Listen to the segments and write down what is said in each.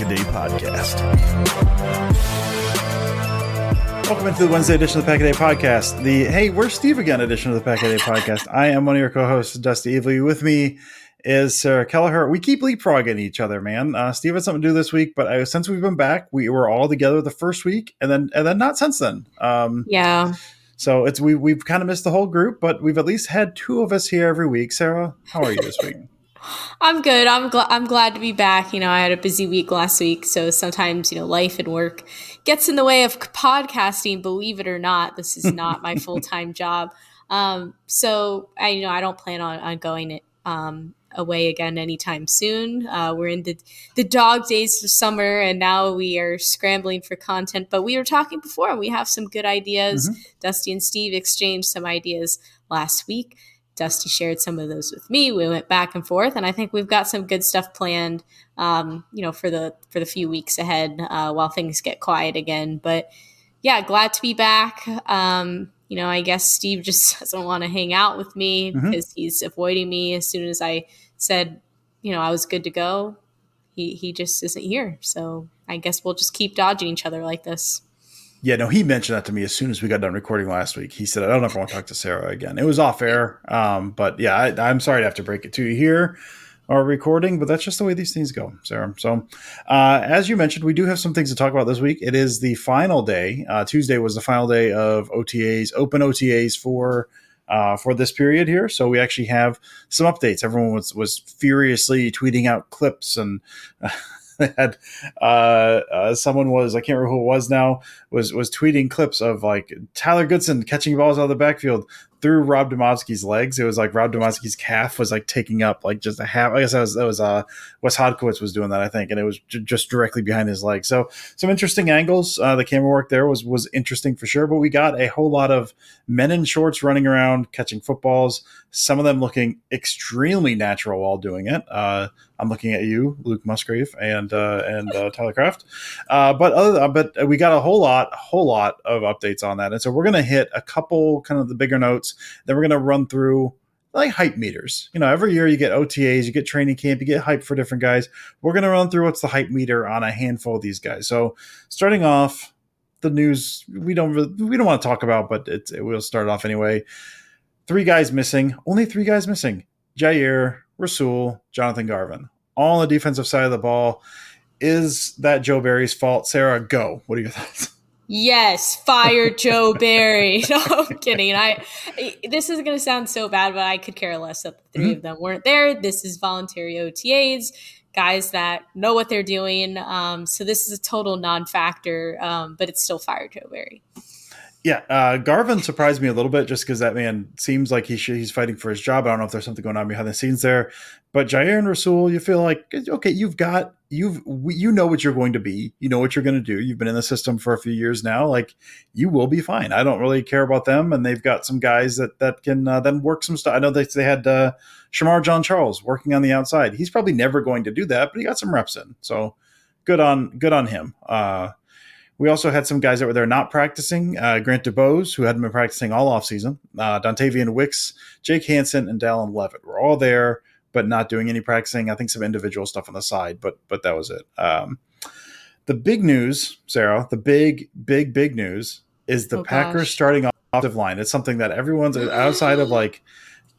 is the Pack a Day Podcast. Welcome into the Wednesday edition of the Pack a Day Podcast. The Hey, we're Steve again edition of the Pack a Day Podcast. I am one of your co-hosts, Dusty Evely. With me is Sarah Kelleher. We keep leapfrogging each other, man. Uh, Steve had something to do this week, but I, since we've been back, we were all together the first week, and then and then not since then. Um, yeah. So it's we we've kind of missed the whole group, but we've at least had two of us here every week. Sarah, how are you this week? I'm good. I'm glad. I'm glad to be back. You know, I had a busy week last week, so sometimes you know life and work gets in the way of podcasting. Believe it or not, this is not my full time job. Um, so I you know I don't plan on on going it um, away again anytime soon. Uh, we're in the the dog days of summer, and now we are scrambling for content. But we were talking before, and we have some good ideas. Mm-hmm. Dusty and Steve exchanged some ideas last week. Dusty shared some of those with me. We went back and forth, and I think we've got some good stuff planned. Um, you know, for the for the few weeks ahead uh, while things get quiet again. But yeah, glad to be back. Um, you know, I guess Steve just doesn't want to hang out with me mm-hmm. because he's avoiding me. As soon as I said, you know, I was good to go, he he just isn't here. So I guess we'll just keep dodging each other like this. Yeah, no, he mentioned that to me as soon as we got done recording last week. He said, I don't ever want to talk to Sarah again. It was off air. Um, but yeah, I, am sorry to have to break it to you here our recording, but that's just the way these things go, Sarah. So, uh, as you mentioned, we do have some things to talk about this week. It is the final day. Uh, Tuesday was the final day of OTAs, open OTAs for uh, for this period here. So we actually have some updates. Everyone was was furiously tweeting out clips and. had uh, uh, someone was I can't remember who it was now was was tweeting clips of like Tyler Goodson catching balls out of the backfield through Rob Demovsky's legs. It was like Rob Demovsky's calf was like taking up like just a half. I guess that was that was uh Wes Hodkiewicz was doing that I think, and it was j- just directly behind his leg. So some interesting angles. Uh, the camera work there was was interesting for sure. But we got a whole lot of men in shorts running around catching footballs. Some of them looking extremely natural while doing it. Uh, I'm looking at you, Luke Musgrave, and uh, and uh, Tyler Kraft. Uh, but other, but we got a whole lot, a whole lot of updates on that, and so we're gonna hit a couple kind of the bigger notes. Then we're gonna run through like hype meters. You know, every year you get OTAs, you get training camp, you get hype for different guys. We're gonna run through what's the hype meter on a handful of these guys. So starting off, the news we don't really, we don't want to talk about, but it's, it will start off anyway. Three guys missing, only three guys missing. Jaire, Rasul, Jonathan Garvin, all on the defensive side of the ball. Is that Joe Barry's fault? Sarah, go. What are your thoughts? Yes, fire Joe Barry. No, I'm kidding. I this is going to sound so bad, but I could care less that the 3 mm-hmm. of them weren't there. This is voluntary OTAs, guys that know what they're doing. Um, so this is a total non-factor, um, but it's still fire Joe Barry. Yeah, uh, Garvin surprised me a little bit just because that man seems like he should, he's fighting for his job. I don't know if there's something going on behind the scenes there, but Jaire and Rasul, you feel like okay, you've got you've you know what you're going to be, you know what you're going to do. You've been in the system for a few years now, like you will be fine. I don't really care about them, and they've got some guys that that can uh, then work some stuff. I know they they had uh, Shemar Jean Charles working on the outside. He's probably never going to do that, but he got some reps in, so good on good on him. Uh, we also had some guys that were there not practicing. Uh, Grant DuBose, who hadn't been practicing all offseason. Uh, Dontayvion Wicks, Jake Hansen, and Dallin Leavitt were all there, but not doing any practicing. I think some individual stuff on the side, but but that was it. Um, the big news, Sarah, the big, big, big news is the Oh, Packers gosh. starting offensive line. It's something that everyone's outside of like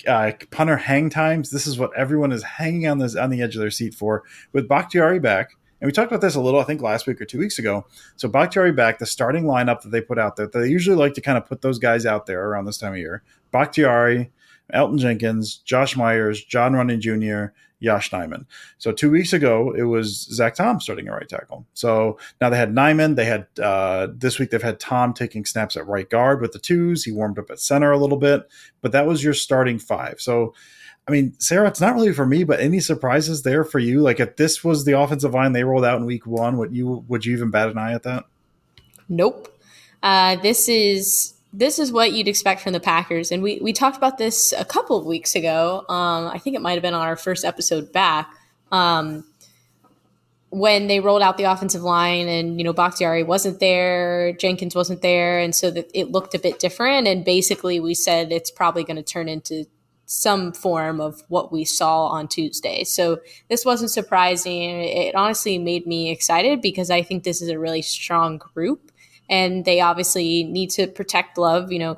uh, punter hang times. This is what everyone is hanging on this on the edge of their seat for. With Bakhtiari back, and we talked about this a little, I think, last week or two weeks ago. So Bakhtiari back, the starting lineup that they put out there, they usually like to kind of put those guys out there around this time of year. Bakhtiari, Elgton Jenkins, Josh Myers, Jon Runyan Jr., Yosh Nijman. So two weeks ago, it was Zach Tom starting at right tackle. So now they had Nijman. They had uh, this week they've had Tom taking snaps at right guard with the twos. He warmed up at center a little bit, but that was your starting five. So I mean, Sarah, it's not really for me, but any surprises there for you? Like if this was the offensive line they rolled out in week one, would you would you even bat an eye at that? Nope. Uh, this is this is what you'd expect from the Packers, and we we talked about this a couple of weeks ago. Um, I think it might have been on our first episode back. Um, when they rolled out the offensive line and you know Bakhtiari wasn't there, Jenkins wasn't there, and so that it looked a bit different. And basically, we said it's probably going to turn into some form of what we saw on Tuesday. So this wasn't surprising. It honestly made me excited because I think this is a really strong group, and they obviously need to protect Love. You know,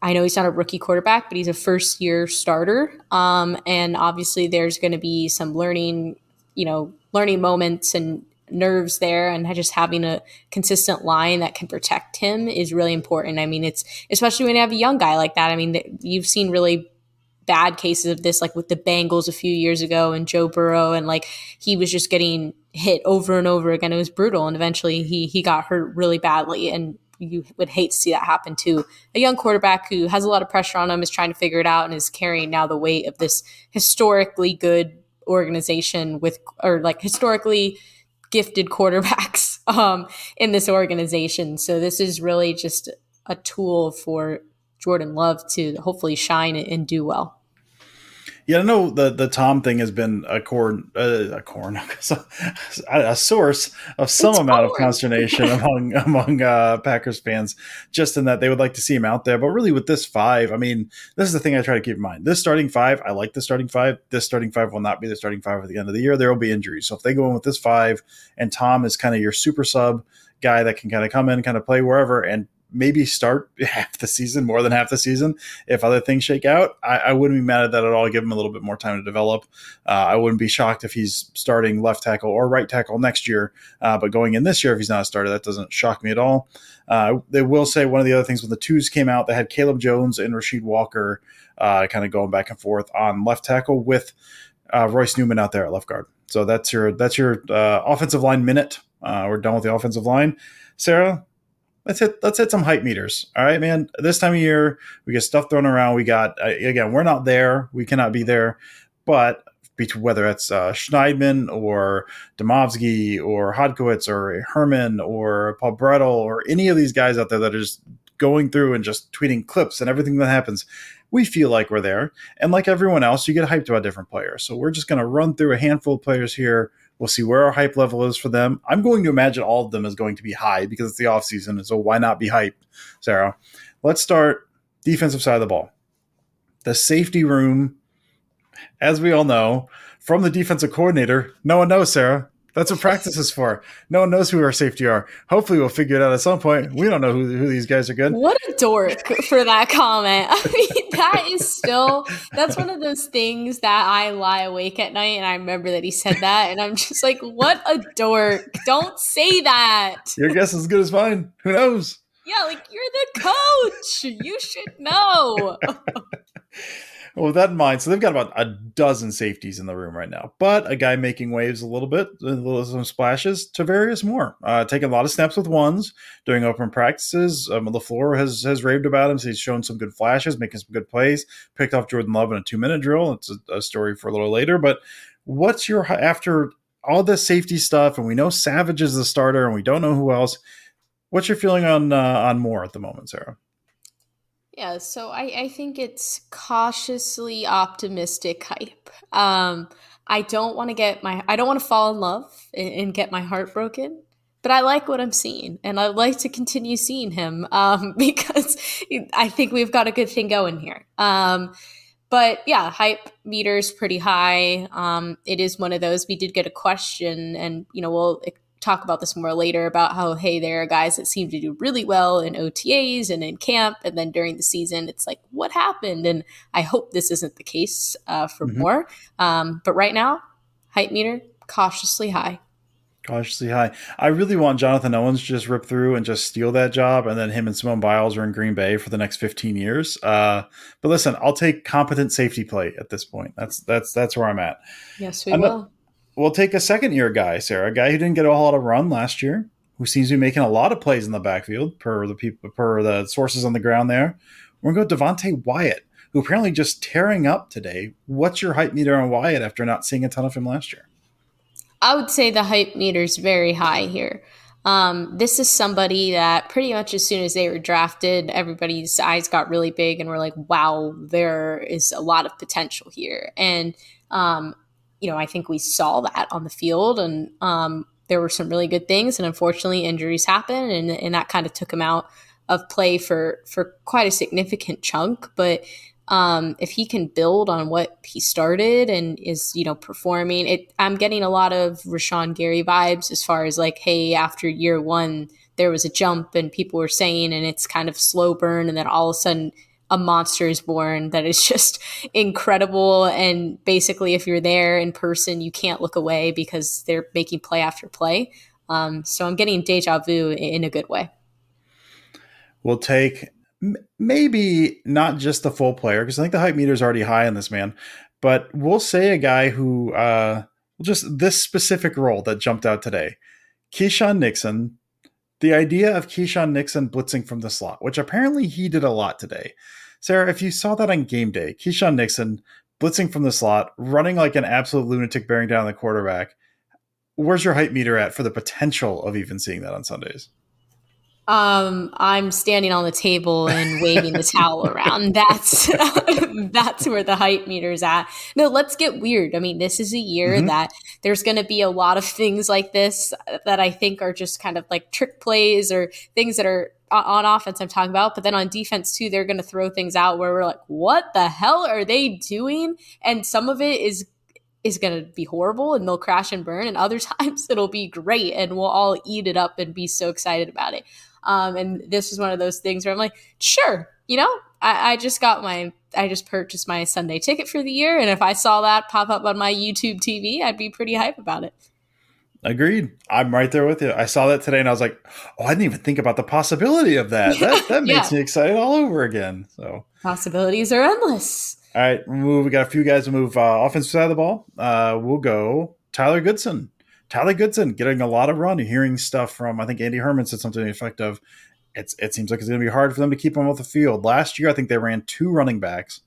I know he's not a rookie quarterback, but he's a first year starter. Um, and obviously, there's going to be some learning, you know, learning moments and nerves there. And just having a consistent line that can protect him is really important. I mean, it's especially when you have a young guy like that. I mean, you've seen really bad cases of this, like with the Bengals a few years ago and Joe Burrow, and like he was just getting hit over and over again. It was brutal, and eventually he he got hurt really badly. And you would hate to see that happen to a young quarterback who has a lot of pressure on him, is trying to figure it out, and is carrying now the weight of this historically good organization with, or like historically gifted quarterbacks um, in this organization. So this is really just a tool for Jordan Love to hopefully shine and do well. Yeah, I know the the Tom thing has been a corn uh, a corn a source of some It's amount of consternation among among uh, Packers fans, just in that they would like to see him out there. But really, with this five, I mean, this is the thing I try to keep in mind. This starting five, I like the starting five. This starting five will not be the starting five at the end of the year. There will be injuries. So if they go in with this five, and Tom is kind of your super sub guy that can kind of come in, kind of play wherever, and maybe start half the season, more than half the season. If other things shake out, I, I wouldn't be mad at that at all. Give him a little bit more time to develop. Uh, I wouldn't be shocked if he's starting left tackle or right tackle next year. Uh, but going in this year, if he's not a starter, that doesn't shock me at all. Uh, they will say one of the other things when the twos came out, they had Caleb Jones and Rasheed Walker uh, kind of going back and forth on left tackle with uh, Royce Newman out there at left guard. So that's your that's your uh, offensive line minute. We're done with the offensive line. Sarah, let's hit let's hit some hype meters. All right, man. This time of year, we get stuff thrown around. We got uh, again, we're not there. We cannot be there, but whether it's uh, Schneidman or Demovsky or Hodkiewicz or Herman or Paul Bretl or any of these guys out there that are just going through and just tweeting clips and everything that happens, we feel like we're there. And like everyone else, you get hyped about different players. So we're just going to run through a handful of players here. We'll see where our hype level is for them. I'm going to imagine all of them is going to be high because it's the offseason. So why not be hyped, Sarah? Let's start defensive side of the ball. The safety room, as we all know, from the defensive coordinator, no one knows, Sarah. That's what practice is for. No one knows who our safety are. Hopefully, we'll figure it out at some point. We don't know who, who these guys are good. What a dork for that comment. I mean, that is still, that's one of those things that I lie awake at night and I remember that he said that. And I'm just like, what a dork. Don't say that. Your guess is as good as mine. Who knows? Yeah, like you're the coach. You should know. Well, with that in mind, so they've got about a dozen safeties in the room right now, but a guy making waves a little bit, a little some splashes Tarvarius Moore. Uh, taking a lot of snaps with ones, doing open practices. Um, LaFleur has has raved about him. So he's shown some good flashes, making some good plays. Picked off Jordan Love in a two minute drill. It's a, a story for a little later. But what's your after all this safety stuff, and we know Savage is the starter, and we don't know who else. What's your feeling on uh, on Moore at the moment, Sarah? Yeah, so I, I think it's cautiously optimistic hype. Um, I don't want to get my I don't want to fall in love and, and, get my heart broken. But I like what I'm seeing, and I'd like to continue seeing him um, because I think we've got a good thing going here. Um, but yeah, hype meters pretty high. Um, it is one of those. We did get a question, and you know we'll talk about this more later about how hey there are guys that seem to do really well in OTAs and in camp and then during the season it's like what happened? And I hope this isn't the case uh, for mm-hmm. Moore. Um, but right now height meter cautiously high. Cautiously high. I really want Jonathan Owens to just rip through and just steal that job and then him and Simone Biles are in Green Bay for the next 15 years. Uh, but listen I'll take competent safety play at this point. That's that's that's where I'm at. Yes we I'm will we'll take a second year guy, Sarah, a guy who didn't get a whole lot of run last year, who seems to be making a lot of plays in the backfield per the people per the sources on the ground there. We're gonna go Devonte Wyatt, who apparently just tearing up today. What's your hype meter on Wyatt after not seeing a ton of him last year? I would say the hype meter is very high here. Um, this is somebody that pretty much as soon as they were drafted, everybody's eyes got really big and we're like, wow, there is a lot of potential here. And um, you know, I think we saw that on the field and um, there were some really good things. And unfortunately, injuries happened and, and that kind of took him out of play for, for quite a significant chunk. But um, if he can build on what he started and is, you know, performing, it, I'm getting a lot of Rashan Gary vibes as far as like, hey, after year one, there was a jump and people were saying, and it's kind of slow burn. And then all of a sudden, a monster is born that is just incredible. And basically, if you're there in person, you can't look away because they're making play after play. Um, so I'm getting deja vu in a good way. We'll take maybe not just the full player because I think the hype meter is already high on this man, but we'll say a guy who uh, just this specific role that jumped out today. Keisean Nixon, the idea of Keisean Nixon blitzing from the slot, which apparently he did a lot today. Sarah, if you saw that on game day, Keisean Nixon blitzing from the slot, running like an absolute lunatic bearing down the quarterback, where's your hype meter at for the potential of even seeing that on Sundays? Um, I'm standing on the table and waving the towel around. That's that's where the hype meter's at. No, let's get weird. I mean, this is a year mm-hmm. that there's going to be a lot of things like this that I think are just kind of like trick plays or things that are on offense I'm talking about, but then on defense too, they're going to throw things out where we're like, what the hell are they doing? And some of it is is going to be horrible and they'll crash and burn and other times it'll be great and we'll all eat it up and be so excited about it um, and this was one of those things where I'm like, sure, you know, I, I just got my, I just purchased my Sunday ticket for the year. And if I saw that pop up on my YouTube TV, I'd be pretty hype about it. Agreed. I'm right there with you. I saw that today and I was like, oh, I didn't even think about the possibility of that. That, that makes yeah. me excited all over again. So possibilities are endless. All right. We got a few guys to move uh, offensive side of the ball. Uh, we'll go Tyler Goodson. Tyler Goodson getting a lot of run. Hearing stuff from I think Andy Herman said something to the effect of it's it seems like it's going to be hard for them to keep him off the field. Last year, I think they ran two running backs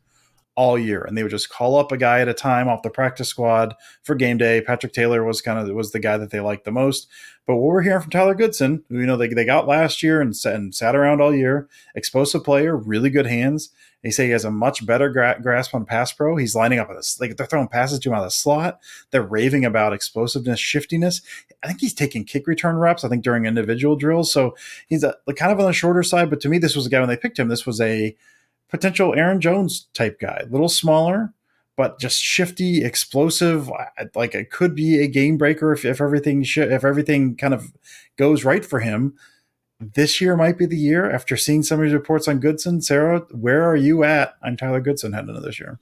all year, and they would just call up a guy at a time off the practice squad for game day. Patrick Taylor was kind of was the guy that they liked the most. But what we're hearing from Tyler Goodson, who you know they, they got last year and, and sat around all year, explosive player, really good hands. They say he has a much better gra- grasp on pass pro. He's lining up this like they're throwing passes to him out of the slot. They're raving about explosiveness, shiftiness. I think he's taking kick return reps. I think during individual drills. So he's a, like kind of on the shorter side. But to me, this was a guy when they picked him. This was a potential Aaron Jones type guy, a little smaller, but just shifty, explosive. Like it could be a game breaker if, if everything sh- if everything kind of goes right for him this year might be the year after seeing some of these reports on Goodson. Sarah, where are you at on Tyler Goodson heading into this year?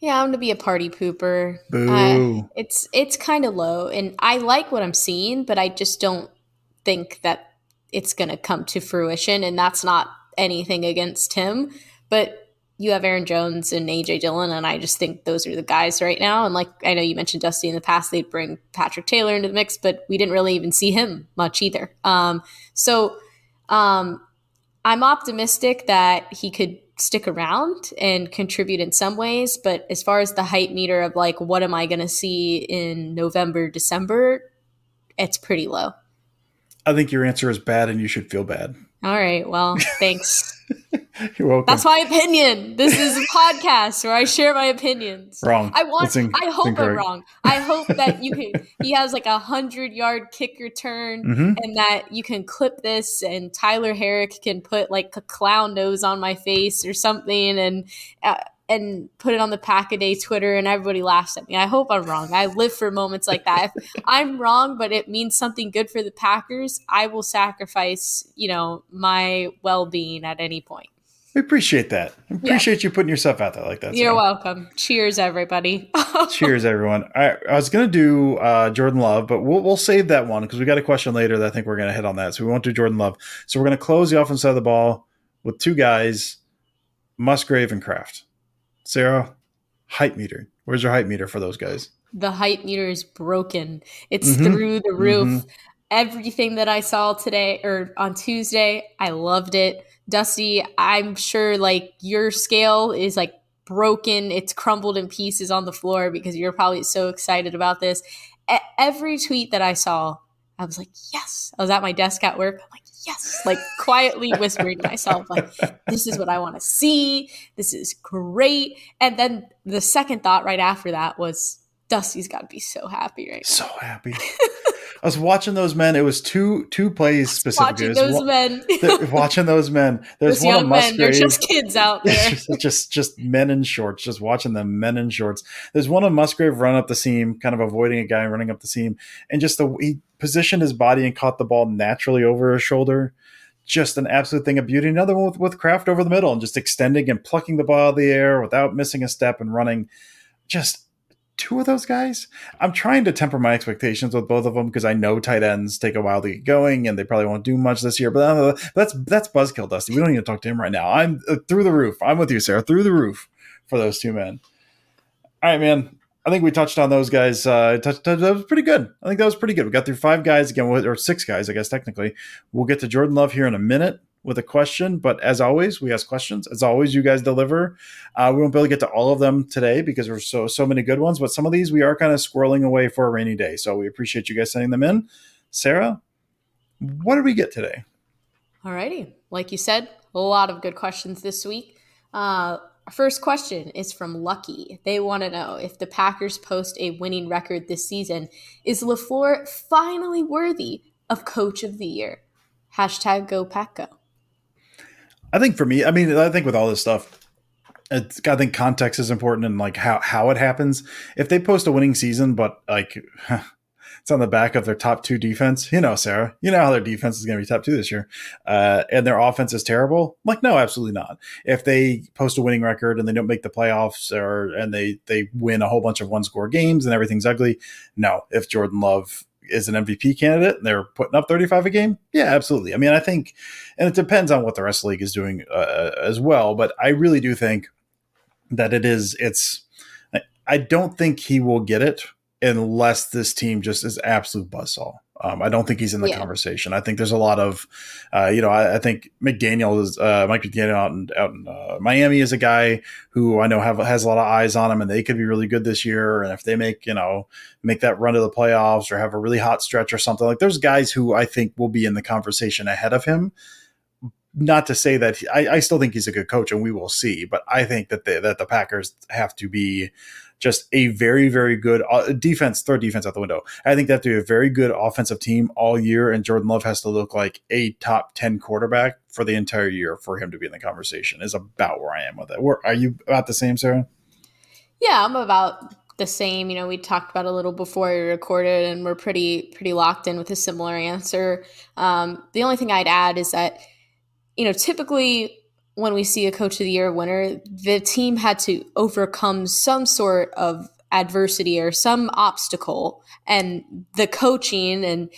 Yeah, I'm gonna be a party pooper. Boo. Uh, it's it's kind of low, and I like what I'm seeing, but I just don't think that it's gonna come to fruition. And that's not anything against him, but you have Aaron Jones and AJ Dillon, and I just think those are the guys right now. And like I know you mentioned Dusty in the past, they'd bring Patrick Taylor into the mix, but we didn't really even see him much either. Um, so um, I'm optimistic that he could stick around and contribute in some ways. But as far as the hype meter of like, what am I going to see in November, December, it's pretty low. I think your answer is bad and you should feel bad. All right. Well, thanks. You're welcome. That's my opinion. This is a podcast where I share my opinions. Wrong. I want. in- I hope I'm wrong. I hope that you can. He has like a hundred yard kick return, Mhm. and that you can clip this, and Tyler Herrick can put like a clown nose on my face or something, and uh, and put it on the Pack a Day Twitter, and everybody laughs at me. I hope I'm wrong. I live for moments like that. If I'm wrong, but it means something good for the Packers, I will sacrifice, you know, my well being at any point. We appreciate that. We appreciate you putting yourself out there like that. You're Sarah. welcome. Cheers, everybody. Cheers, everyone. I, I was going to do uh, Jordan Love, but we'll, we'll save that one because we got a question later that I think we're going to hit on that. So we won't do Jordan Love. So we're going to close the offense side of the ball with two guys, Musgrave and Kraft. Sarah, height meter. Where's your height meter for those guys? the height meter is broken. It's Mhm. through the roof. Mhm. Everything that I saw today or on Tuesday, I loved it. Dusty, I'm sure like your scale is like broken. It's crumbled in pieces on the floor because you're probably so excited about this. Every tweet that I saw, I was like, yes. I was at my desk at work. I'm like, yes. Like quietly whispering to myself, like, this is what I want to see. This is great. And then the second thought right after that was, Dusty's got to be so happy right So happy. I was watching those men. It was two two plays specifically. Watching those one- men, the- watching those men. There's those one of young men, they're just kids out there. Just, just just men in shorts, just watching them men in shorts. There's one of Musgrave run up the seam, kind of avoiding a guy running up the seam, and just the he positioned his body and caught the ball naturally over his shoulder. Just an absolute thing of beauty. Another one with, with Kraft over the middle and just extending and plucking the ball out of the air without missing a step and running. Just two of those guys. I'm trying to temper my expectations with both of them because I know tight ends take a while to get going and they probably won't do much this year. But uh, that's that's buzzkill, Dusty. We don't need to talk to him right now. I'm uh, through the roof. I'm with you, Sarah. Through the roof for those two men. All right, man. I think we touched on those guys. Uh, that was pretty good. I think that was pretty good. We got through five guys again, or six guys, I guess technically. We'll get to Jordan Love here in a minute with a question. But as always, we ask questions. As always, you guys deliver. Uh, we won't be able to get to all of them today because there's so so many good ones. But some of these we are kind of squirreling away for a rainy day. So we appreciate you guys sending them in. Sarah, what did we get today? All righty, Like you said, a lot of good questions this week. Uh, first question is from Lucky. They want to know if the Packers post a winning record this season, is LaFleur finally worthy of Coach of the Year? Hashtag Go Pack Go. I think for me, I mean, I think with all this stuff, it's, I think context is important and like how how it happens. If they post a winning season, but like it's on the back of their top two defense, you know, Sarah, you know how their defense is going to be top two this year, uh, and their offense is terrible. Like, no, absolutely not. If they post a winning record and they don't make the playoffs, or and they they win a whole bunch of one score games and everything's ugly, no. If Jordan Love is an MVP candidate and they're putting up 35 a game, yeah, absolutely. I mean, I think, and it depends on what the rest of the league is doing uh, as well, but I really do think that it is, it's, I don't think he will get it unless this team just is absolute buzzsaw. Um, I don't think he's in the Yeah. conversation. I think there's a lot of, uh, you know, I, I think McDaniel is uh, Mike McDaniel out in, out in uh, Miami is a guy who I know have has a lot of eyes on him, and they could be really good this year. And if they make you know make that run to the playoffs or have a really hot stretch or something like, there's guys who I think will be in the conversation ahead of him. Not to say that he, I, I still think he's a good coach, and we will see. But I think that the, that the Packers have to be just a very, very good uh, defense, throw defense out the window. I think they have to be a very good offensive team all year, and Jordan Love has to look like a top 10 quarterback for the entire year for him to be in the conversation, is about where I am with it. Where, are you about the same, Sarah? Yeah, I'm about the same. You know, we talked about a little before we recorded, and we're pretty pretty locked in with a similar answer. Um, the only thing I'd add is that you know, typically when we see a coach of the year winner, the team had to overcome some sort of adversity or some obstacle, and the coaching and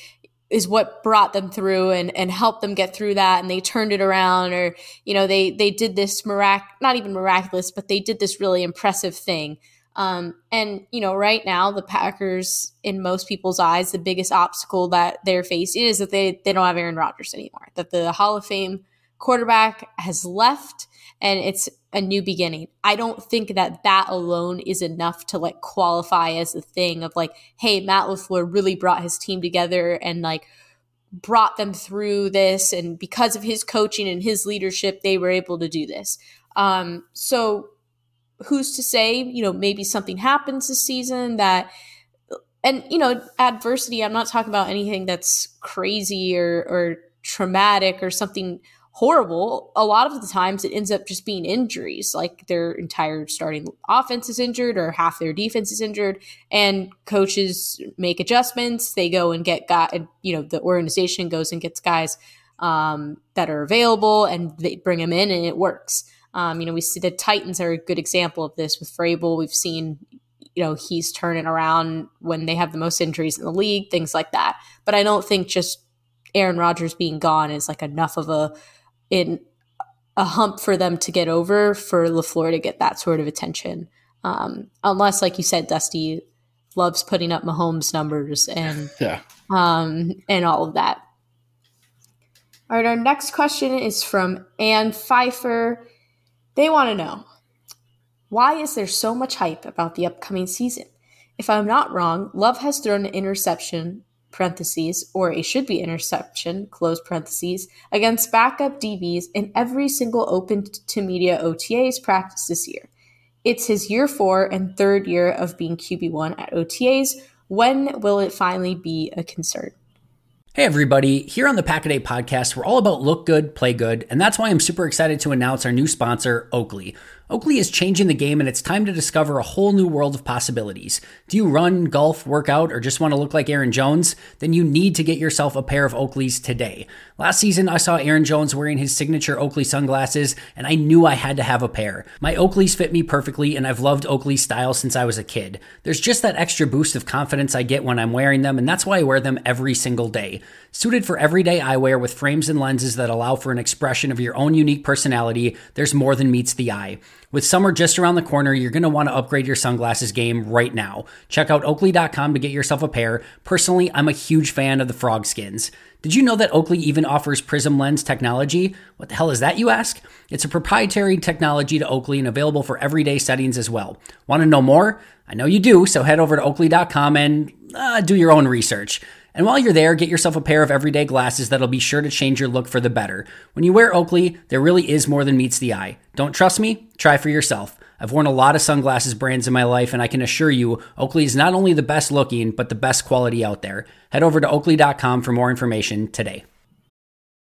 is what brought them through and, and helped them get through that. And they turned it around or you know they they did this mirac not even miraculous but they did this really impressive thing. Um, and you know right now the packers in most people's eyes the biggest obstacle that they're facing is that they they don't have aaron rodgers anymore that the hall of fame quarterback has left and it's a new beginning. I don't think that that alone is enough to like qualify as a thing of like, hey, Matt LaFleur really brought his team together and like brought them through this. And because of his coaching and his leadership, they were able to do this. Um, so who's to say, you know, maybe something happens this season that, and, you know, adversity, I'm not talking about anything that's crazy or, or traumatic or something horrible. A lot of the times it ends up just being injuries, like their entire starting offense is injured or half their defense is injured, and coaches make adjustments. They go and get guys, you know, the organization goes and gets guys um, that are available and they bring them in and it works. Um, you know, we see the Titans are a good example of this with Vrabel. We've seen, you know, he's turning around when they have the most injuries in the league, things like that. But I don't think just Aaron Rodgers being gone is like enough of a in a hump for them to get over for LaFleur to get that sort of attention. Um, unless, like you said, Dusty loves putting up Mahomes numbers and yeah, um, and all of that. All right, our next question is from Ann Pfeiffer. They want to know why is there so much hype about the upcoming season? If I'm not wrong, Love has thrown an interception parentheses, or a should be interception, close parentheses, against backup DBs in every single open to media OTAs practice this year. It's his year four and third year of being QB1 at OTAs. When will it finally be a concern? Hey, everybody. Here on the Packaday podcast, we're all about look good, play good, and that's why I'm super excited to announce our new sponsor, Oakley. Oakley is changing the game and it's time to discover a whole new world of possibilities. Do you run, golf, work out, or just want to look like Aaron Jones? Then you need to get yourself a pair of Oakleys today. Last season, I saw Aaron Jones wearing his signature Oakley sunglasses, and I knew I had to have a pair. My Oakleys fit me perfectly, and I've loved Oakley style since I was a kid. There's just that extra boost of confidence I get when I'm wearing them, and that's why I wear them every single day. Suited for everyday eyewear with frames and lenses that allow for an expression of your own unique personality, there's more than meets the eye. With summer just around the corner, you're going to want to upgrade your sunglasses game right now. Check out oakley.com to get yourself a pair. Personally, I'm a huge fan of the frog skins. Did you know that Oakley even offers prism lens technology? What the hell is that, you ask? It's a proprietary technology to Oakley and available for everyday settings as well. Want to know more? I know you do, so head over to oakley.com and uh, do your own research. And while you're there, get yourself a pair of everyday glasses that'll be sure to change your look for the better. When you wear Oakley, there really is more than meets the eye. Don't trust me? Try for yourself. I've worn a lot of sunglasses brands in my life, and I can assure you, Oakley is not only the best looking, but the best quality out there. Head over to oakley.com for more information today.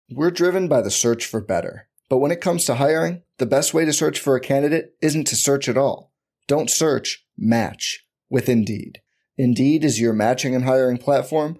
We're driven by the search for better. But when it comes to hiring, the best way to search for a candidate isn't to search at all. Don't search, match with Indeed. Indeed is your matching and hiring platform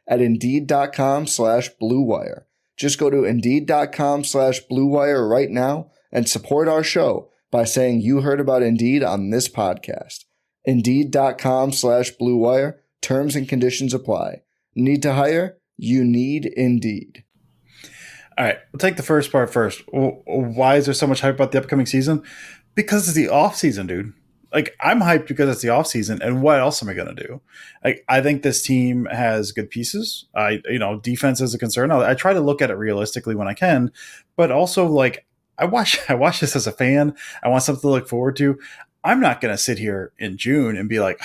at Indeed.com slash BlueWire. Just go to Indeed.com slash BlueWire right now and support our show by saying you heard about Indeed on this podcast. Indeed.com slash BlueWire. Terms and conditions apply. Need to hire? You need Indeed. All right, we'll take the first part first. Why is there so much hype about the upcoming season? Because it's the off season, dude. Like I'm hyped because it's the off season, and what else am I gonna do? Like I think this team has good pieces. I you know defense is a concern. I, I try to look at it realistically when I can, but also like I watch I watch this as a fan. I want something to look forward to. I'm not gonna sit here in June and be like,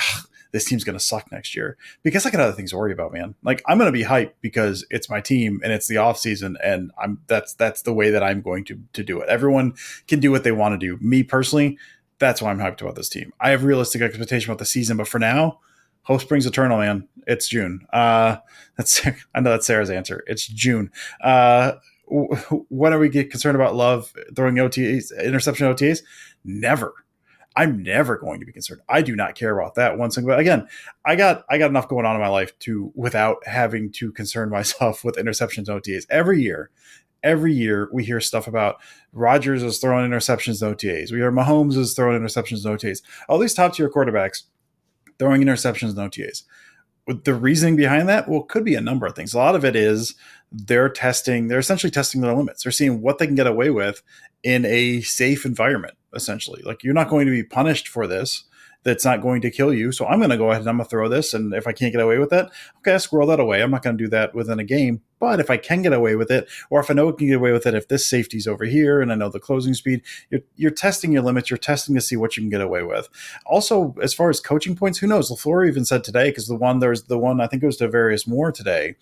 this team's going to suck next year because I got other things to worry about, man. Like I'm going to be hyped because it's my team and it's the off season and I'm that's that's the way that I'm going to to do it. Everyone can do what they want to do. Me personally, that's why I'm hyped about this team. I have realistic expectation about the season, but for now, hope springs eternal, man. It's June. Uh, that's I know that's Sarah's answer. It's June. Uh, when are we get concerned about love throwing OTAs, interception OTAs? Never. I'm never going to be concerned. I do not care about that one single. But again, I got I got enough going on in my life to without having to concern myself with interceptions OTAs every year. Every year we hear stuff about Rodgers is throwing interceptions and OTAs. We hear Mahomes is throwing interceptions and OTAs. All these top tier quarterbacks throwing interceptions and OTAs. The reasoning behind that, well, could be a number of things. A lot of it is they're testing, they're essentially testing their limits. They're seeing what they can get away with in a safe environment, essentially. Like you're not going to be punished for this. That's not going to kill you. So I'm going to go ahead and I'm going to throw this. And if I can't get away with it, okay, I squirrel that away. I'm not going to do that within a game. But if I can get away with it, or if I know I can get away with it, if this safety's over here and I know the closing speed, you're, you're testing your limits. You're testing to see what you can get away with. Also, as far as coaching points, who knows? LaFleur even said today, because the one, there's the one, I think it was to Tarvarius Moore today,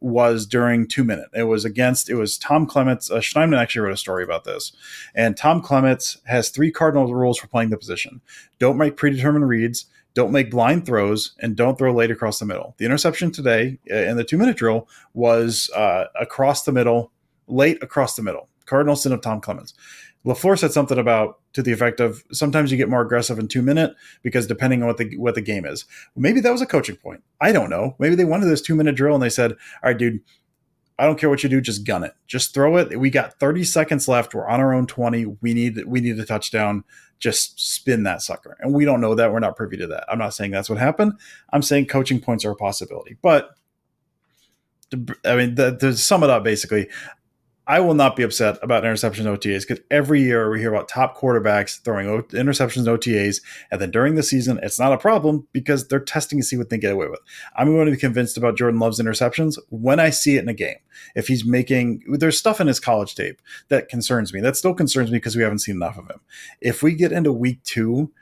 was during two minute. It was against, it was Tom Clements. Uh, Schneidman actually wrote a story about this. And Tom Clements has three cardinal rules for playing the position don't make predetermined reads, don't make blind throws, and don't throw late across the middle. The interception today uh, in the two minute drill was uh, across the middle, late across the middle. Cardinal sin of Tom Clements. LaFleur said something about to the effect of sometimes you get more aggressive in two minute because depending on what the what the game is. Maybe that was a coaching point. I don't know. Maybe they wanted this two minute drill and they said, "All right, dude, I don't care what you do, just gun it, just throw it. We got 30 seconds left. We're on our own 20. We need we need a touchdown. Just spin that sucker." And we don't know that. We're not privy to that. I'm not saying that's what happened. I'm saying coaching points are a possibility, but. I mean, the, to sum it up, basically, I will not be upset about interceptions OTAs because every year we hear about top quarterbacks throwing interceptions OTAs, and then during the season, it's not a problem because they're testing to see what they get away with. I'm going to be convinced about Jordan Love's interceptions when I see it in a game. If he's making, there's stuff in his college tape that concerns me. That still concerns me because we haven't seen enough of him. If we get into week two,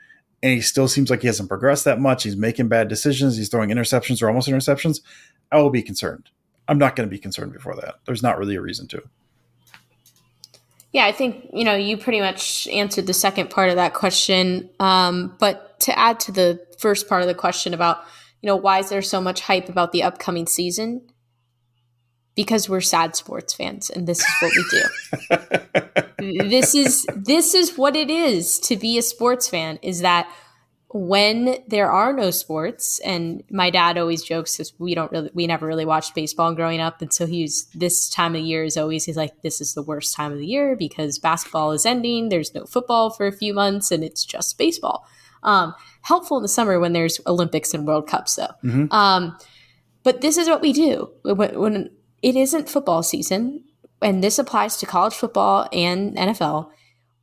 and he still seems like he hasn't progressed that much. He's making bad decisions. He's throwing interceptions or almost interceptions. I will be concerned. I'm not going to be concerned before that. There's not really a reason to. Yeah, I think you know you pretty much answered the second part of that question. Um, but to add to the first part of the question about you know why is there so much hype about the upcoming season? Because we're sad sports fans, and this is what we do. this is this is what it is to be a sports fan. Is that when there are no sports and my dad always jokes because we don't really we never really watched baseball growing up and so he's this time of year is always he's like this is the worst time of the year because basketball is ending there's no football for a few months and it's just baseball. Um, helpful in the summer when there's olympics and world cups though. Mm-hmm. um, but this is what we do. When, when it isn't football season and this applies to college football and nfl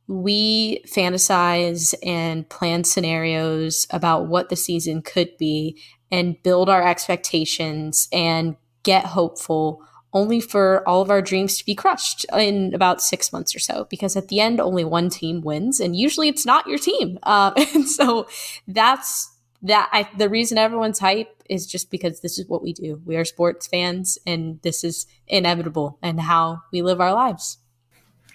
we fantasize and plan scenarios about what the season could be and build our expectations and get hopeful only for all of our dreams to be crushed in about six months or so. Because at the end only one team wins and usually it's not your team. Uh, and so that's that I, the reason everyone's hype is just because this is what we do. We are sports fans and this is inevitable and how we live our lives.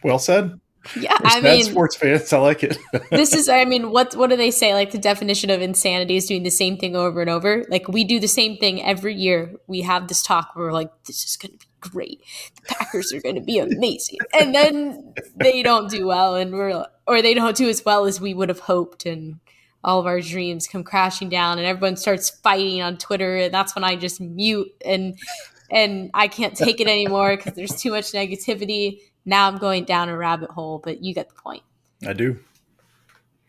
Well said yeah, I mean, sports fans. I like it. this is, I mean, what what do they say? Like the definition of insanity is doing the same thing over and over. Like we do the same thing every year. We have this talk where we're like, this is going to be great. The Packers are going to be amazing, and then they don't do well, and we're or they don't do as well as we would have hoped, and all of our dreams come crashing down, and everyone starts fighting on Twitter, and that's when I just mute and and I can't take it anymore because there's too much negativity now I'm going down a rabbit hole, but you get the point. I do.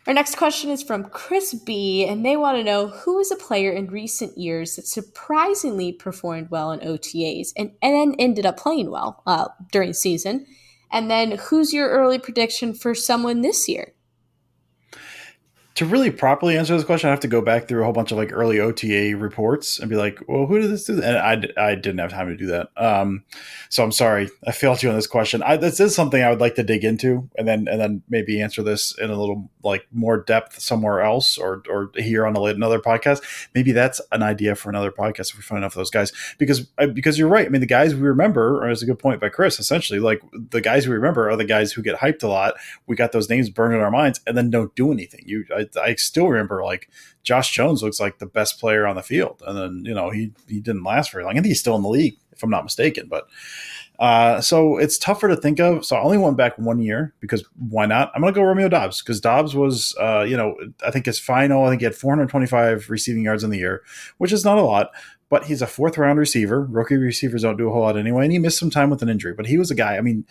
Our next question is from Chris B, and they want to know who is a player in recent years that surprisingly performed well in OTAs and, and then ended up playing well uh, during season. And then who's your early prediction for someone this year? To really properly answer this question, I have to go back through a whole bunch of like early OTA reports and be like, well, who did this do? And I, I didn't have time to do that. Um, so I'm sorry, I failed you on this question. I, this is something I would like to dig into and then, and then maybe answer this in a little like more depth somewhere else or, or here on a, another podcast. Maybe that's an idea for another podcast if we find enough of those guys, because, uh, because you're right. I mean, the guys we remember, or it's a good point by Chris, essentially like the guys we remember are the guys who get hyped a lot. We got those names burned in our minds and then don't do anything. You, I, I still remember like Josh Jones looks like the best player on the field, and then you know he he didn't last very long. Think he's still in the league if I'm not mistaken, but. Uh, so it's tougher to think of. So I only went back one year because why not? I'm going to go Romeo Doubs because Doubs was, uh, you know, I think his final, I think he had 425 receiving yards in the year, which is not a lot, but he's a fourth round receiver. Rookie receivers don't do a whole lot anyway. And he missed some time with an injury, but he was a guy. I mean,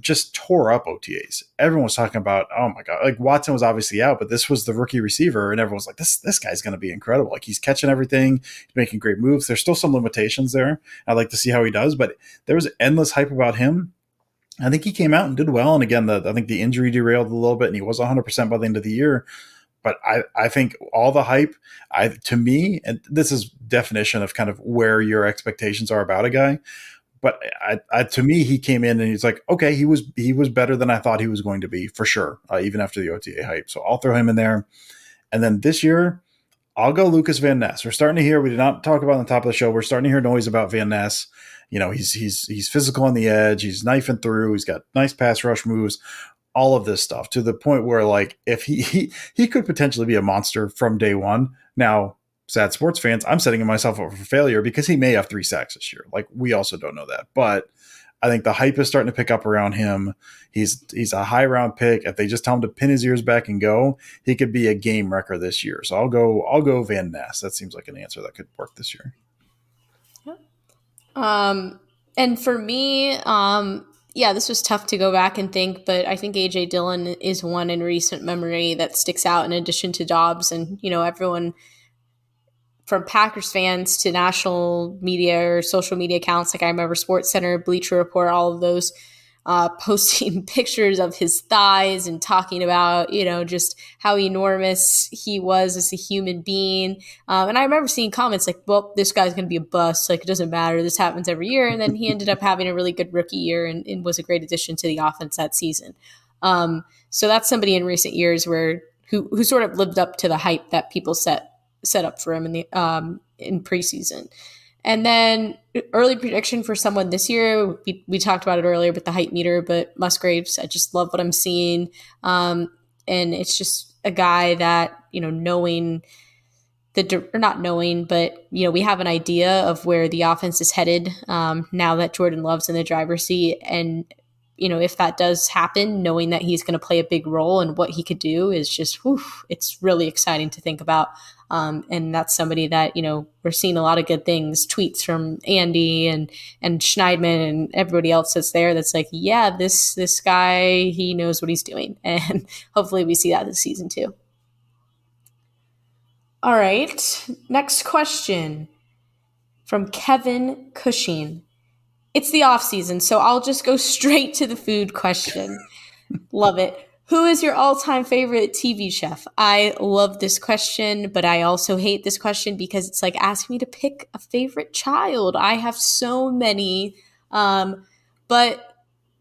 just tore up OTAs. Everyone was talking about, oh my god, like Watson was obviously out, but this was the rookie receiver, and everyone was like, this this guy's going to be incredible. Like he's catching everything, he's making great moves. There's still some limitations there. I'd like to see how he does, but there was endless hype about him. I think he came out and did well. And again, the, I think the injury derailed a little bit, and he was 100 percent by the end of the year. But I, I think all the hype, I to me, and this is definition of kind of where your expectations are about a guy but I, I, to me, he came in and he's like, okay, he was he was better than I thought he was going to be for sure, uh, even after the OTA hype. So I'll throw him in there. And then this year, I'll go Lukas Van Ness. We're starting to hear. We did not talk about on the top of the show. We're starting to hear noise about Van Ness. You know, he's he's he's physical on the edge. He's knifing through. He's got nice pass rush moves. All of this stuff to the point where, like, if he he, he could potentially be a monster from day one. Now, sad sports fans, I'm setting myself up for failure because he may have three sacks this year. Like we also don't know that, but I think the hype is starting to pick up around him. He's he's a high round pick. If they just tell him to pin his ears back and go, he could be a game wrecker this year. So I'll go I'll go Van Ness. That seems like an answer that could work this year. Yeah. Um, and for me, um, yeah, this was tough to go back and think, but I think AJ Dillon is one in recent memory that sticks out in addition to Doubs. And, you know, everyone from Packers fans to national media or social media accounts, like I remember Sports Center, Bleacher Report, all of those uh, posting pictures of his thighs and talking about, you know, just how enormous he was as a human being. Um, and I remember seeing comments like, well, this guy's going to be a bust. Like, it doesn't matter. This happens every year. And then he ended up having a really good rookie year and, and was a great addition to the offense that season. Um, so that's somebody in recent years where who, who sort of lived up to the hype that people set set up for him in the um, in preseason. And then early prediction for someone this year, we, we talked about it earlier, but the height meter, but Musgraves, I just love what I'm seeing. Um, and it's just a guy that, you know, knowing the, or not knowing, but, you know, we have an idea of where the offense is headed um, now that Jordan Love's in the driver's seat. And you know, if that does happen, knowing that he's going to play a big role and what he could do is just, whew, it's really exciting to think about. Um, and that's somebody that, you know, we're seeing a lot of good things, tweets from Andy and, and Schneidman and everybody else that's there that's like, yeah, this, this guy, he knows what he's doing. And hopefully we see that this season too. All right. Next question from Kevin Cushing. It's the off season, so I'll just go straight to the food question. love it. Who is your all-time favorite TV chef? I love this question, but I also hate this question because it's like asking me to pick a favorite child. I have so many, um, but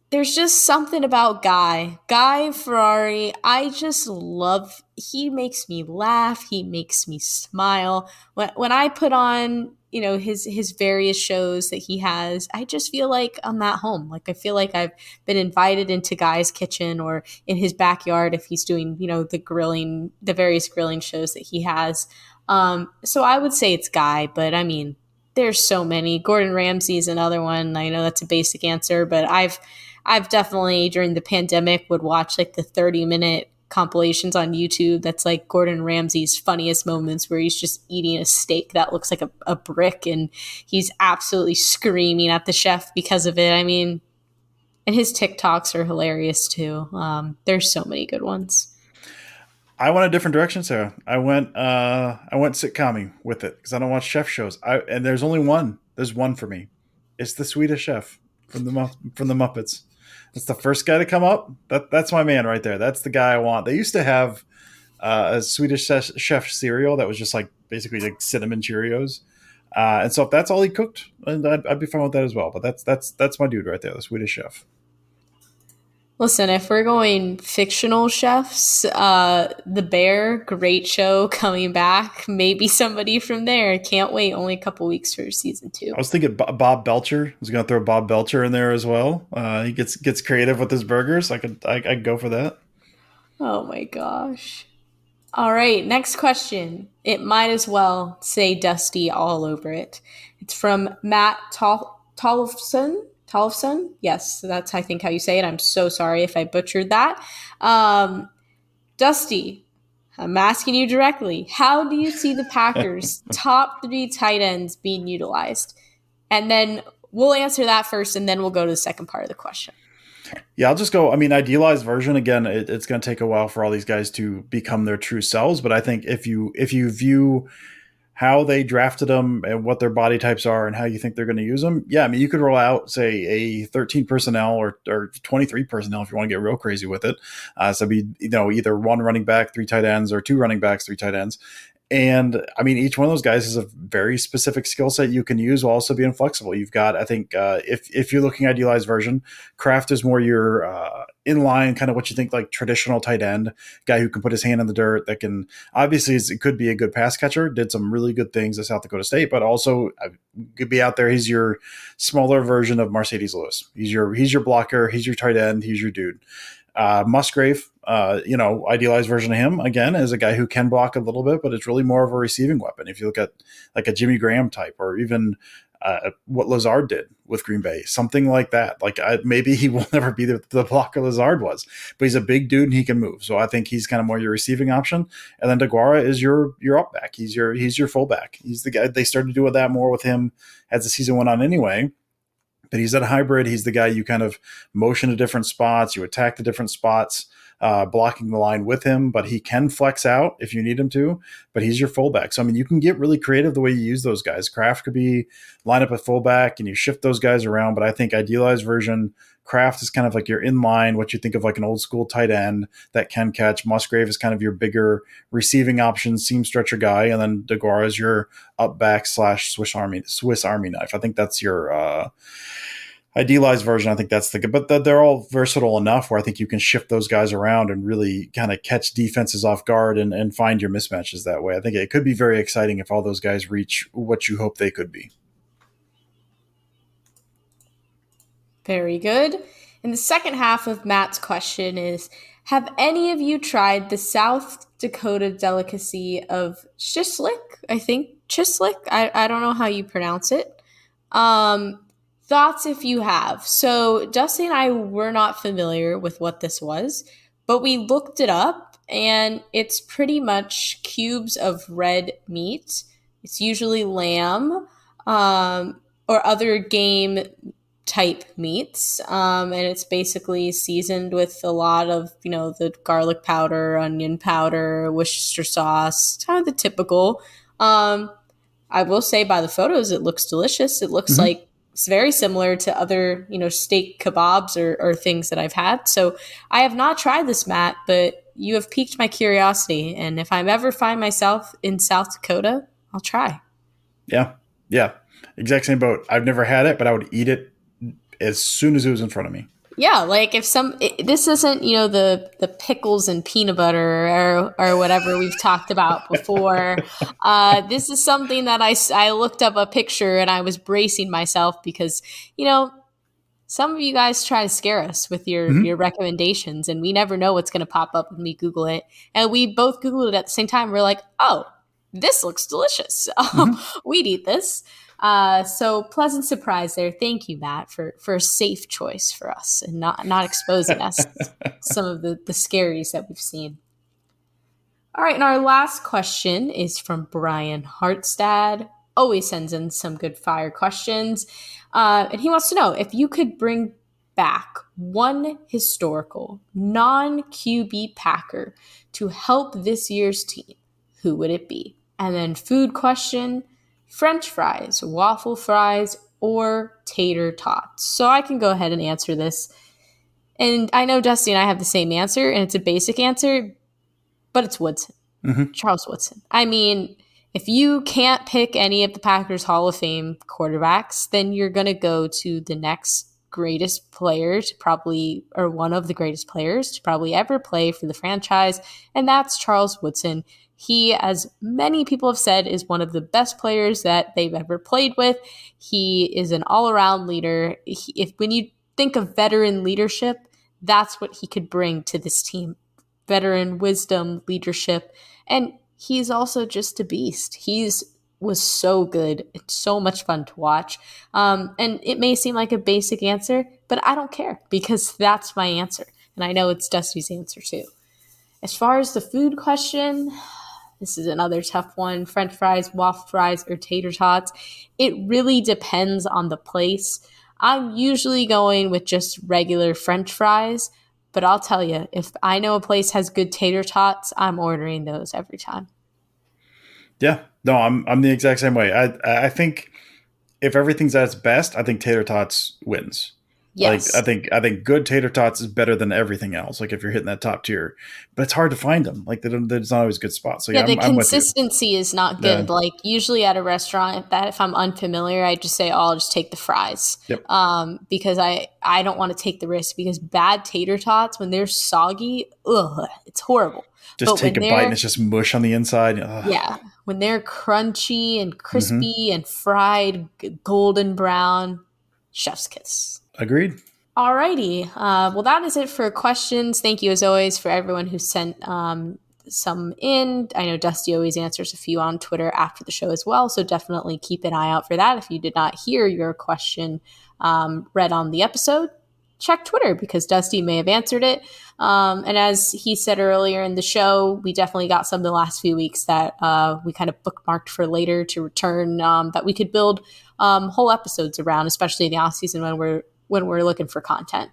there's just something about Guy, Guy Fieri. I just love. He makes me laugh. He makes me smile. When when I put on you know his his various shows that he has i just feel like i'm at home. Like i feel like i've been invited into guy's kitchen or in his backyard if he's doing you know the grilling the various grilling shows that he has. Um so i would say it's guy but i mean there's so many. Gordon ramsay is another one. I know that's a basic answer but i've i've definitely during the pandemic would watch like the 30 minute compilations on YouTube that's like Gordon Ramsay's funniest moments where he's just eating a steak that looks like a, a brick and he's absolutely screaming at the chef because of it. I mean, and his TikToks are hilarious too. Um, there's so many good ones. I went a different direction, Sarah. I went uh I went sitcom with it because I don't watch chef shows. I and there's only one. There's one for me. It's the Swedish Chef from the from the Muppets. That's the first guy to come up. That that's my man right there. That's the guy I want. They used to have uh, a Swedish chef cereal that was just like basically like cinnamon Cheerios. Uh, and so if that's all he cooked, I'd, I'd, be fine with that as well. But that's that's that's my dude right there, the Swedish chef. Listen, if we're going fictional chefs, uh, The Bear, great show coming back. Maybe somebody from there. Can't wait. Only a couple weeks for season two. I was thinking Bob Belcher. I was going to throw Bob Belcher in there as well. Uh, he gets gets creative with his burgers. I could I, I could go for that. Oh my gosh. All right, next question. It might as well say Dusty all over it. It's from Matt Tol- Tollefson. Tollefson. Yes, that's I think how you say it. I'm so sorry if I butchered that. Um, Dusty, I'm asking you directly. How do you see the Packers' top three tight ends being utilized? And then we'll answer that first, and then we'll go to the second part of the question. Yeah, I'll just go. I mean, idealized version again. It, it's going to take a while for all these guys to become their true selves. But I think if you if you view how they drafted them and what their body types are and how you think they're going to use them, yeah, I mean, you could roll out say a 13 personnel or, or 23 personnel if you want to get real crazy with it. Uh, so be you know either one running back, three tight ends, or two running backs, three tight ends, and I mean, each one of those guys is a very specific skill set you can use while also being flexible. You've got, I think, uh, if if you're looking idealized version, Kraft is more your uh, inline kind of what you think like traditional tight end guy who can put his hand in the dirt. That can obviously it could be a good pass catcher. Did some really good things at South Dakota State, but also uh, could be out there. He's your smaller version of Marcedes Lewis. He's your he's your blocker. He's your tight end. He's your dude. Uh, Musgrave, uh, you know, idealized version of him again is a guy who can block a little bit, but it's really more of a receiving weapon. If you look at like a Jimmy Graham type, or even uh, what Lazard did with Green Bay, something like that. Like I, maybe he will never be the, the, blocker Lazard was, but he's a big dude and he can move. So I think he's kind of more your receiving option. And then DeGuara is your your up back. He's your he's your fullback. He's the guy. They started to do doing that more with him as the season went on anyway but he's that hybrid. He's the guy you kind of motion to different spots, you attack the different spots, uh, blocking the line with him, but he can flex out if you need him to. But he's your fullback. So, I mean, you can get really creative the way you use those guys. Kraft could be line up a fullback and you shift those guys around, but I think idealized version Kraft is kind of like your inline, what you think of like an old school tight end that can catch. Musgrave is kind of your bigger receiving option, seam stretcher guy, and then DeGuara is your up back slash Swiss Army Swiss Army knife. I think that's your uh, idealized version. I think that's the good, but they're all versatile enough where I think you can shift those guys around and really kind of catch defenses off guard and, and find your mismatches that way. I think it could be very exciting if all those guys reach what you hope they could be. Very good. And the second half of Matt's question is Have any of you tried the South Dakota delicacy of chislic? I think chislic. I, I don't know how you pronounce it. Um, thoughts if you have. So, Dusty and I were not familiar with what this was, but we looked it up and it's pretty much cubes of red meat. It's usually lamb um, or other game type meats. Um, and it's basically seasoned with a lot of, you know, the garlic powder, onion powder, Worcester sauce, kind of the typical. Um, I will say by the photos, it looks delicious. It looks mm-hmm. like it's very similar to other, you know, steak kebabs or, or things that I've had. So I have not tried this, Matt, but you have piqued my curiosity. And if I ever find myself in South Dakota, I'll try. Yeah. Yeah. Exact same boat. I've never had it, but I would eat it as soon as it was in front of me. Yeah, like if some it, this isn't you know the the pickles and peanut butter or or whatever we've talked about before. Uh, this is something that I I looked up a picture and I was bracing myself because you know some of you guys try to scare us with your mm-hmm. your recommendations and we never know what's going to pop up when we Google it. And we both Googled it at the same time. We're like, oh, this looks delicious. Mm-hmm. We'd eat this. Uh, so pleasant surprise there. Thank you, Matt, for for a safe choice for us and not not exposing us some of the the scaries that we've seen. All right, and our last question is from Brian Hartstad. Always sends in some good fire questions, uh, and he wants to know if you could bring back one historical non QB Packer to help this year's team, who would it be? And then food question French fries, waffle fries, or tater tots? So I can go ahead and answer this. And I know Dusty and I have the same answer, and it's a basic answer, but it's Woodson, mm-hmm. Charles Woodson. I mean, if you can't pick any of the Packers Hall of Fame quarterbacks, then you're going to go to the next greatest player to probably, or one of the greatest players to probably ever play for the franchise, and that's Charles Woodson. He, as many people have said, is one of the best players that they've ever played with. He is an all around leader. He, if when you think of veteran leadership, that's what he could bring to this team veteran wisdom, leadership. And he's also just a beast. He's was so good. It's so much fun to watch. Um, and it may seem like a basic answer, but I don't care because that's my answer. And I know it's Dusty's answer too. As far as the food question, this is another tough one. French fries, waffle fries, or tater tots. It really depends on the place. I'm usually going with just regular French fries, but I'll tell you, if I know a place has good tater tots, I'm ordering those every time. Yeah, no, I'm I'm the exact same way. I I think if everything's at its best, I think tater tots wins. Yes. Like I think I think good tater tots is better than everything else. Like if you're hitting that top tier, but it's hard to find them. Like there's not always good spots. So yeah, yeah the I'm, consistency is not good. Yeah. Like usually at a restaurant, that if I'm unfamiliar, I just say, "Oh, I'll just take the fries," yep. um, because I I don't want to take the risk because bad tater tots when they're soggy, ugh, it's horrible. Just but take a bite and it's just mush on the inside. Ugh. Yeah, when they're crunchy and crispy mm-hmm. and fried, golden brown, chef's kiss. Agreed. Alrighty. Uh, well, that is it for questions. Thank you, as always, for everyone who sent um, some in. I know Dusty always answers a few on Twitter after the show as well, so definitely keep an eye out for that. If you did not hear your question um, read on the episode, check Twitter because Dusty may have answered it. Um, and as he said earlier in the show, we definitely got some the last few weeks that uh, we kind of bookmarked for later to return um, that we could build um, whole episodes around, especially in the off season when we're when we're looking for content.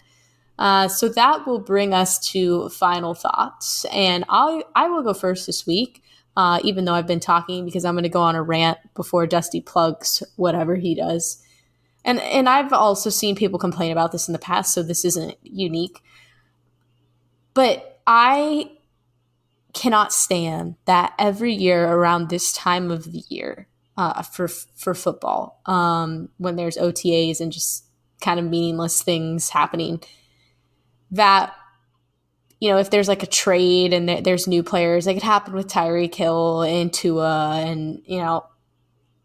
Uh, so that will bring us to final thoughts, and I I will go first this week. Uh, even though I've been talking because I'm going to go on a rant before Dusty plugs whatever he does. And and I've also seen people complain about this in the past, so this isn't unique. But I cannot stand that every year around this time of the year uh, for for football, um, when there's OTAs and just kind of meaningless things happening that you know if there's like a trade and there's new players like it happened with Tyreek Hill and Tua and you know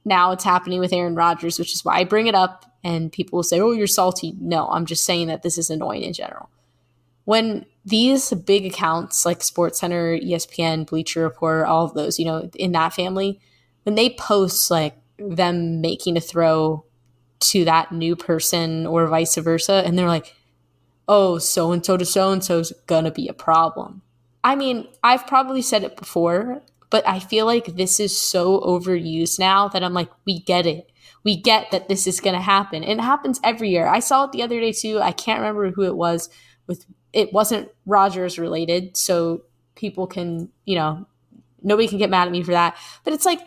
now it's happening with Aaron Rodgers which is why I bring it up and people will say oh you're salty no I'm just saying that this is annoying in general when these big accounts like SportsCenter ESPN Bleacher Report all of those you know in that family when they post like them making a throw to that new person or vice versa. And they're like, oh, so and so to so and so is going to be a problem. I mean, I've probably said it before, but I feel like this is so overused now that I'm like, we get it. We get that this is going to happen. And it happens every year. I saw it the other day too. I can't remember who it was with it wasn't Rodgers related, so people can, you know, nobody can get mad at me for that. But it's like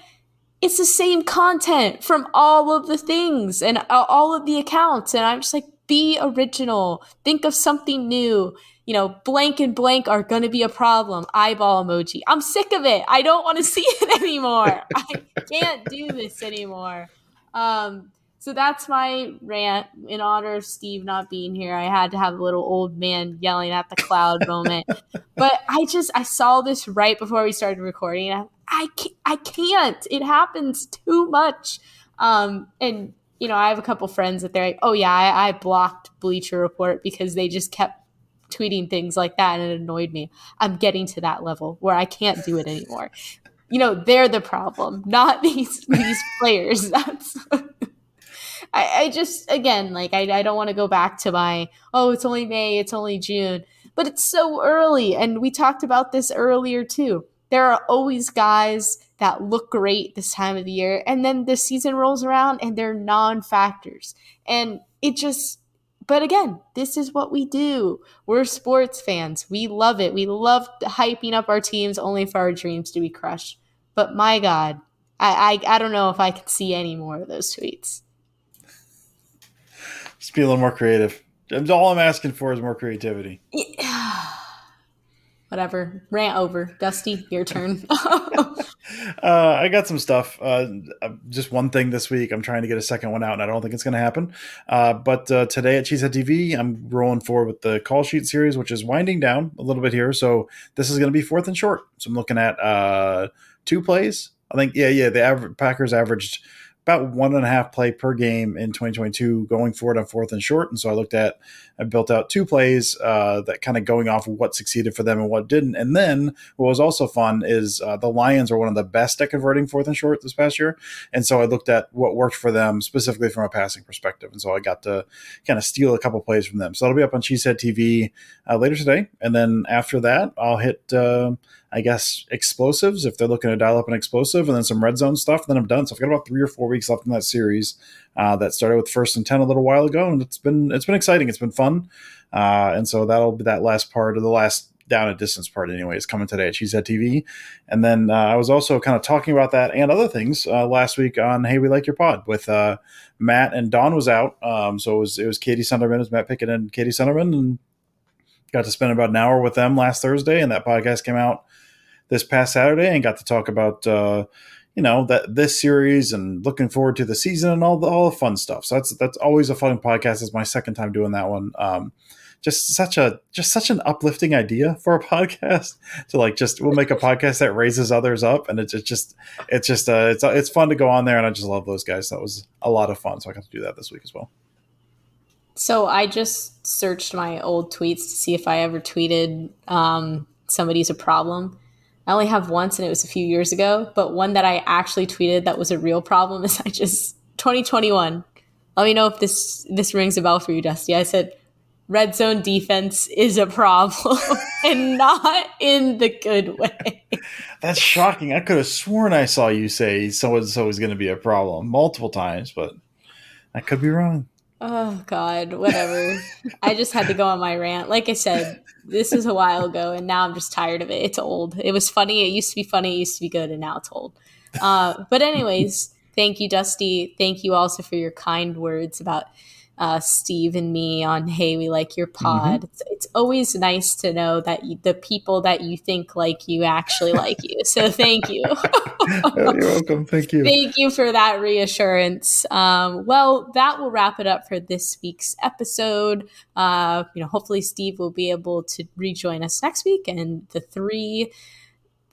it's the same content from all of the things and all of the accounts. And I'm just like, be original. Think of something new. You know, blank and blank are going to be a problem. Eyeball emoji. I'm sick of it. I don't want to see it anymore. I can't do this anymore. Um, so that's my rant in honor of Steve not being here. I had to have a little old man yelling at the cloud moment. But I just I saw this right before we started recording. I, I can't, I can't. It happens too much. Um, and you know, I have a couple friends that they're like, "Oh yeah, I, I blocked Bleacher Report because they just kept tweeting things like that, and it annoyed me." I'm getting to that level where I can't do it anymore. You know, they're the problem, not these these players. That's I, I, just again like I, I don't want to go back to my oh it's only May, it's only June, but it's so early, and we talked about this earlier too there are always guys that look great this time of the year and then the season rolls around and they're non-factors and it just but again this is what we do. We're sports fans. We love it. We love hyping up our teams only for our dreams to be crushed. But my god i i, I don't know if i can see any more of those tweets. Just be a little more creative. All i'm asking for is more creativity. Yeah whatever. Rant over. Dusty, your turn. uh, I got some stuff. Uh, just one thing this week. I'm trying to get a second one out, and I don't think it's going to happen. Uh, but uh, today at Cheesehead TV, I'm rolling forward with the call sheet series, which is winding down a little bit here. So this is going to be fourth and short. So I'm looking at uh, two plays. I think, yeah, yeah. The average, Packers averaged about one and a half play per game in 2022 going forward on fourth and short. And so I looked at, I built out two plays uh, that kind of going off of what succeeded for them and what didn't. And then what was also fun is uh, the Lions are one of the best at converting fourth and short this past year. And so I looked at what worked for them specifically from a passing perspective. And so I got to kind of steal a couple plays from them. So that'll be up on Cheesehead TV uh, later today. And then after that, I'll hit uh, I guess, explosives if they're looking to dial up an explosive, and then some red zone stuff. Then I'm done. So I've got about three or four weeks left in that series uh, that started with first and ten a little while ago, and it's been it's been exciting. It's been fun, uh, and so that'll be that last part of the last down a distance part anyway is coming today at Cheesehead TV. And then uh, I was also kind of talking about that and other things uh, last week on Hey We Like Your Pod with uh, Matt and Don was out. Um, so it was it was Katie Sunderman, it was Matt Pickett and Katie Sunderman, and got to spend about an hour with them last Thursday. And that podcast came out this past Saturday and got to talk about uh, you know that this series and looking forward to the season and all the all the fun stuff. So that's that's always a fun podcast. It's my second time doing that one. Um, just such a just such an uplifting idea for a podcast to like just we'll make a podcast that raises others up and it's just it's just uh it's it's fun to go on there and I just love those guys. That was a lot of fun. So I got to do that this week as well. So I just searched my old tweets to see if I ever tweeted um, somebody's a problem. I only have once, and it was a few years ago. But one that I actually tweeted that was a real problem is I just 2021. Let me know if this this rings a bell for you, Dusty. I said red zone defense is a problem and not in the good way. That's shocking. I could have sworn I saw you say so and so is going to be a problem multiple times, but I could be wrong. Oh God, whatever. I just had to go on my rant. Like I said, this is a while ago, and now I'm just tired of it. It's old. It was funny. It used to be funny. It used to be good, and now it's old. Uh, but anyways, thank you, Dusty. Thank you also for your kind words about uh, Steve and me on Hey, we like your pod. Mm-hmm. It's, it's, always nice to know that you, the people that you think like you actually like you. So thank you. You're welcome. Thank you. Thank you for that reassurance. Um, well, that will wrap it up for this week's episode. Uh, you know, hopefully Steve will be able to rejoin us next week, and the three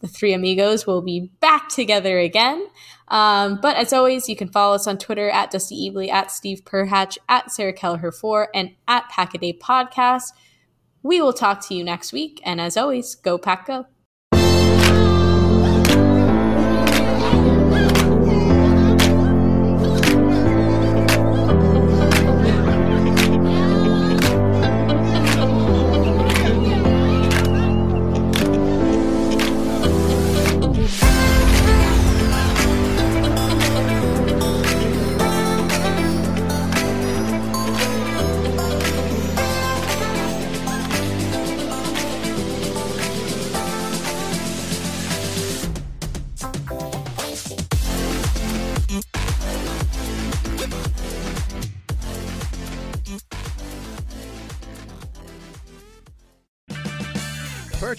the three amigos will be back together again. Um, but as always, you can follow us on Twitter at Dusty Evely, at Steve Perhatch, at Sarah Kelleher4, and at Packaday Podcast. We will talk to you next week. And as always, go pack go.